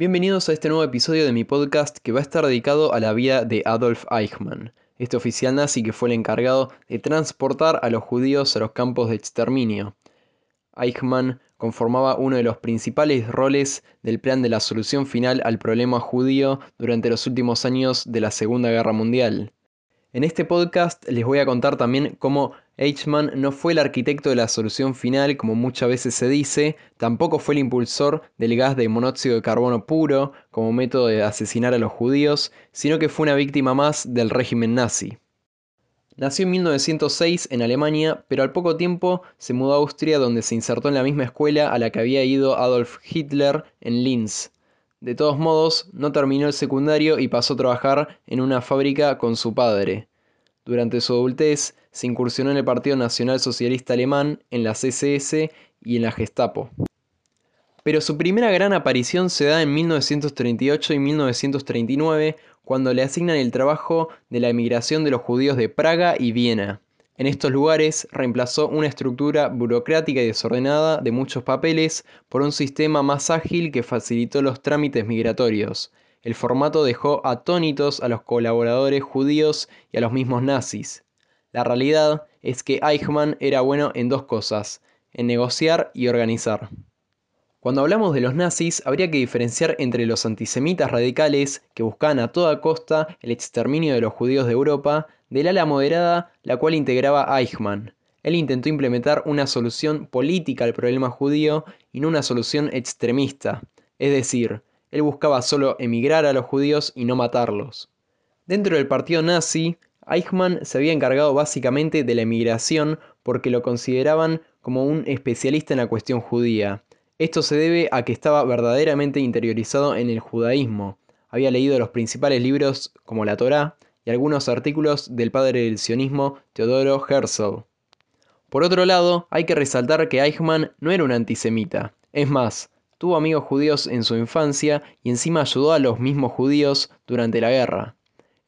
Bienvenidos a este nuevo episodio de mi podcast que va a estar dedicado a la vida de Adolf Eichmann, este oficial nazi que fue el encargado de transportar a los judíos a los campos de exterminio. Eichmann conformaba uno de los principales roles del plan de la solución final al problema judío durante los últimos años de la Segunda Guerra Mundial. En este podcast les voy a contar también cómo Eichmann no fue el arquitecto de la solución final, como muchas veces se dice, tampoco fue el impulsor del gas de monóxido de carbono puro como método de asesinar a los judíos, sino que fue una víctima más del régimen nazi. Nació en 1906 en Alemania, pero al poco tiempo se mudó a Austria donde se insertó en la misma escuela a la que había ido Adolf Hitler en Linz. De todos modos, no terminó el secundario y pasó a trabajar en una fábrica con su padre. Durante su adultez, se incursionó en el Partido Nacional Socialista Alemán, en la CSS y en la Gestapo. Pero su primera gran aparición se da en 1938 y 1939, cuando le asignan el trabajo de la emigración de los judíos de Praga y Viena. En estos lugares reemplazó una estructura burocrática y desordenada de muchos papeles por un sistema más ágil que facilitó los trámites migratorios. El formato dejó atónitos a los colaboradores judíos y a los mismos nazis. La realidad es que Eichmann era bueno en dos cosas, en negociar y organizar. Cuando hablamos de los nazis, habría que diferenciar entre los antisemitas radicales, que buscaban a toda costa el exterminio de los judíos de Europa, del ala moderada, la cual integraba Eichmann. Él intentó implementar una solución política al problema judío y no una solución extremista, es decir, él buscaba solo emigrar a los judíos y no matarlos. Dentro del partido nazi, Eichmann se había encargado básicamente de la emigración porque lo consideraban como un especialista en la cuestión judía. Esto se debe a que estaba verdaderamente interiorizado en el judaísmo. Había leído los principales libros como la Torá y algunos artículos del padre del sionismo Teodoro Herzl. Por otro lado, hay que resaltar que Eichmann no era un antisemita. Es más, tuvo amigos judíos en su infancia y encima ayudó a los mismos judíos durante la guerra.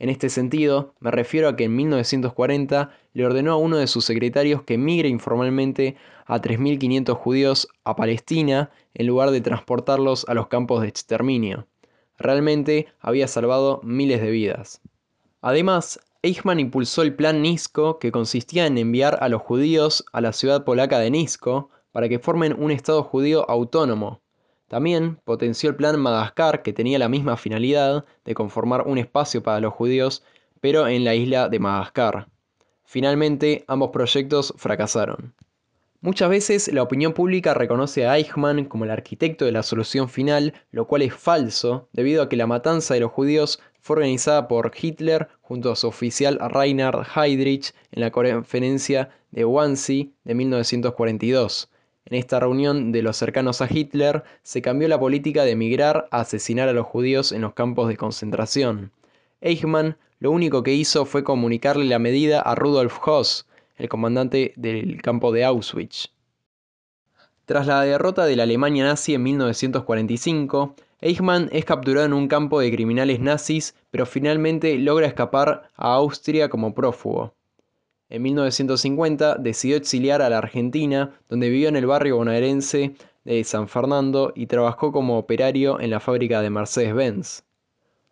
En este sentido, me refiero a que en 1940 le ordenó a uno de sus secretarios que migre informalmente a 3.500 judíos a Palestina en lugar de transportarlos a los campos de exterminio. Realmente había salvado miles de vidas. Además, Eichmann impulsó el plan Nisko, que consistía en enviar a los judíos a la ciudad polaca de Nisko para que formen un Estado judío autónomo, también potenció el plan Madagascar, que tenía la misma finalidad de conformar un espacio para los judíos, pero en la isla de Madagascar. Finalmente, ambos proyectos fracasaron. Muchas veces la opinión pública reconoce a Eichmann como el arquitecto de la solución final, lo cual es falso, debido a que la matanza de los judíos fue organizada por Hitler junto a su oficial Reinhard Heydrich en la conferencia de Wannsee de 1942. En esta reunión de los cercanos a Hitler se cambió la política de emigrar a asesinar a los judíos en los campos de concentración. Eichmann lo único que hizo fue comunicarle la medida a Rudolf Hoss, el comandante del campo de Auschwitz. Tras la derrota de la Alemania nazi en 1945, Eichmann es capturado en un campo de criminales nazis, pero finalmente logra escapar a Austria como prófugo. En 1950 decidió exiliar a la Argentina, donde vivió en el barrio bonaerense de San Fernando y trabajó como operario en la fábrica de Mercedes-Benz.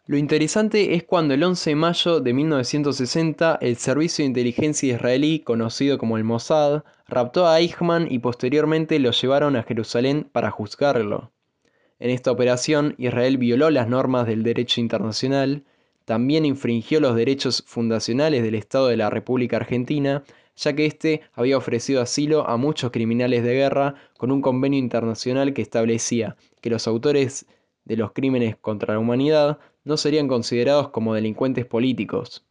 Lo interesante es cuando el 11 de mayo de 1960 el servicio de inteligencia israelí, conocido como el Mossad, raptó a Eichmann y posteriormente lo llevaron a Jerusalén para juzgarlo. En esta operación, Israel violó las normas del derecho internacional también infringió los derechos fundacionales del Estado de la República Argentina, ya que éste había ofrecido asilo a muchos criminales de guerra con un convenio internacional que establecía que los autores de los crímenes contra la humanidad no serían considerados como delincuentes políticos.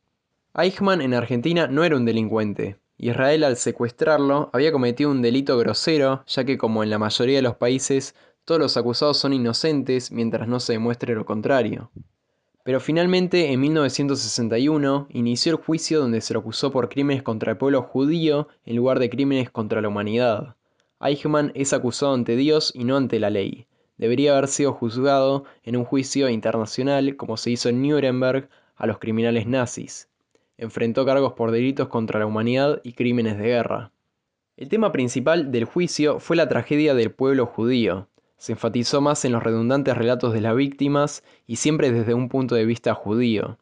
Eichmann en Argentina no era un delincuente. Israel al secuestrarlo había cometido un delito grosero, ya que como en la mayoría de los países, todos los acusados son inocentes mientras no se demuestre lo contrario. Pero finalmente, en 1961, inició el juicio donde se lo acusó por crímenes contra el pueblo judío en lugar de crímenes contra la humanidad. Eichmann es acusado ante Dios y no ante la ley. Debería haber sido juzgado en un juicio internacional como se hizo en Nuremberg a los criminales nazis. Enfrentó cargos por delitos contra la humanidad y crímenes de guerra. El tema principal del juicio fue la tragedia del pueblo judío. Se enfatizó más en los redundantes relatos de las víctimas y siempre desde un punto de vista judío,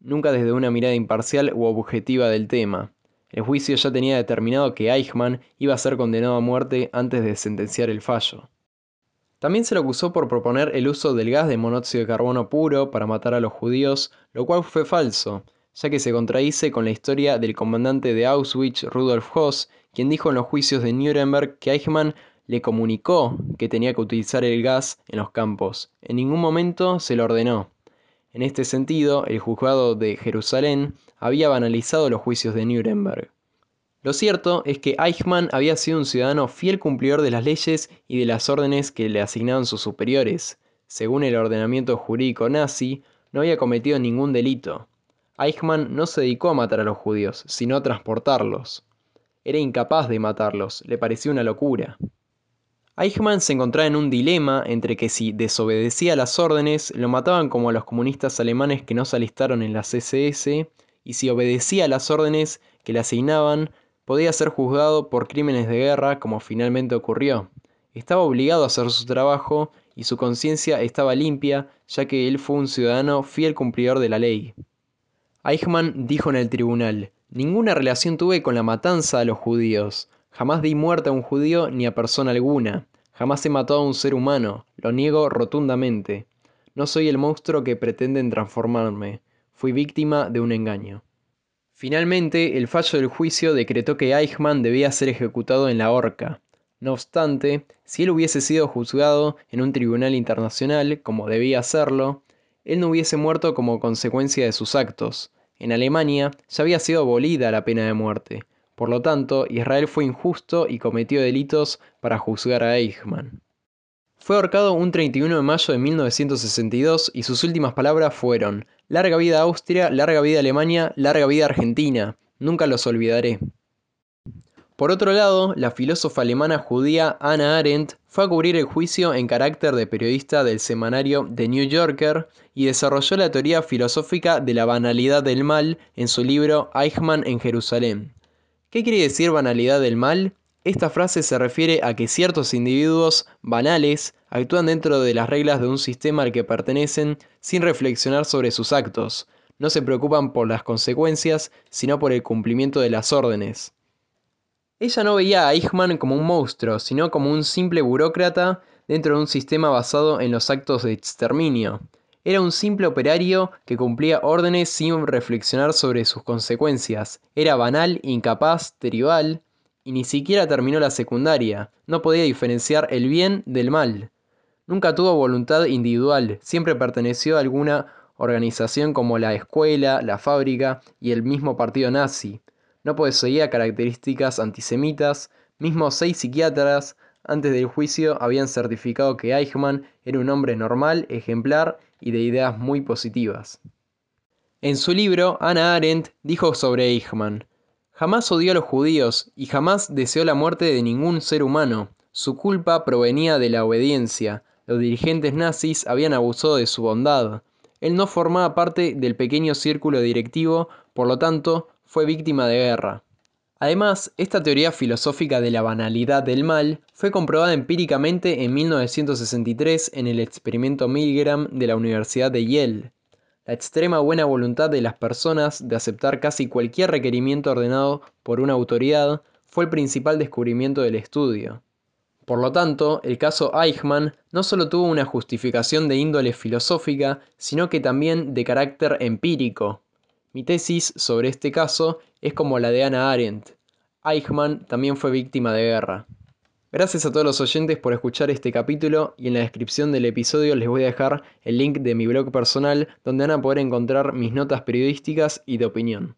nunca desde una mirada imparcial u objetiva del tema. El juicio ya tenía determinado que Eichmann iba a ser condenado a muerte antes de sentenciar el fallo. También se le acusó por proponer el uso del gas de monóxido de carbono puro para matar a los judíos, lo cual fue falso, ya que se contradice con la historia del comandante de Auschwitz, Rudolf Hoss, quien dijo en los juicios de Nuremberg que Eichmann le comunicó que tenía que utilizar el gas en los campos. En ningún momento se lo ordenó. En este sentido, el juzgado de Jerusalén había banalizado los juicios de Nuremberg. Lo cierto es que Eichmann había sido un ciudadano fiel cumplidor de las leyes y de las órdenes que le asignaban sus superiores. Según el ordenamiento jurídico nazi, no había cometido ningún delito. Eichmann no se dedicó a matar a los judíos, sino a transportarlos. Era incapaz de matarlos, le parecía una locura. Eichmann se encontraba en un dilema entre que si desobedecía las órdenes, lo mataban como a los comunistas alemanes que no se alistaron en la CSS, y si obedecía las órdenes que le asignaban, podía ser juzgado por crímenes de guerra como finalmente ocurrió. Estaba obligado a hacer su trabajo y su conciencia estaba limpia, ya que él fue un ciudadano fiel cumplidor de la ley. Eichmann dijo en el tribunal, Ninguna relación tuve con la matanza a los judíos. Jamás di muerte a un judío ni a persona alguna. Jamás he matado a un ser humano. Lo niego rotundamente. No soy el monstruo que pretenden transformarme. Fui víctima de un engaño. Finalmente, el fallo del juicio decretó que Eichmann debía ser ejecutado en la horca. No obstante, si él hubiese sido juzgado en un tribunal internacional, como debía hacerlo, él no hubiese muerto como consecuencia de sus actos. En Alemania ya había sido abolida la pena de muerte. Por lo tanto, Israel fue injusto y cometió delitos para juzgar a Eichmann. Fue ahorcado un 31 de mayo de 1962 y sus últimas palabras fueron, Larga vida Austria, larga vida Alemania, larga vida Argentina, nunca los olvidaré. Por otro lado, la filósofa alemana judía Anna Arendt fue a cubrir el juicio en carácter de periodista del semanario The New Yorker y desarrolló la teoría filosófica de la banalidad del mal en su libro Eichmann en Jerusalén. ¿Qué quiere decir banalidad del mal? Esta frase se refiere a que ciertos individuos banales actúan dentro de las reglas de un sistema al que pertenecen sin reflexionar sobre sus actos, no se preocupan por las consecuencias, sino por el cumplimiento de las órdenes. Ella no veía a Eichmann como un monstruo, sino como un simple burócrata dentro de un sistema basado en los actos de exterminio. Era un simple operario que cumplía órdenes sin reflexionar sobre sus consecuencias. Era banal, incapaz, tribal, y ni siquiera terminó la secundaria. No podía diferenciar el bien del mal. Nunca tuvo voluntad individual, siempre perteneció a alguna organización como la escuela, la fábrica y el mismo partido nazi no poseía características antisemitas, mismo seis psiquiatras antes del juicio habían certificado que Eichmann era un hombre normal, ejemplar y de ideas muy positivas. En su libro, Anna Arendt dijo sobre Eichmann, Jamás odió a los judíos y jamás deseó la muerte de ningún ser humano. Su culpa provenía de la obediencia. Los dirigentes nazis habían abusado de su bondad. Él no formaba parte del pequeño círculo directivo, por lo tanto, fue víctima de guerra. Además, esta teoría filosófica de la banalidad del mal fue comprobada empíricamente en 1963 en el experimento Milgram de la Universidad de Yale. La extrema buena voluntad de las personas de aceptar casi cualquier requerimiento ordenado por una autoridad fue el principal descubrimiento del estudio. Por lo tanto, el caso Eichmann no solo tuvo una justificación de índole filosófica, sino que también de carácter empírico. Mi tesis sobre este caso es como la de Anna Arendt. Eichmann también fue víctima de guerra. Gracias a todos los oyentes por escuchar este capítulo y en la descripción del episodio les voy a dejar el link de mi blog personal donde van a poder encontrar mis notas periodísticas y de opinión.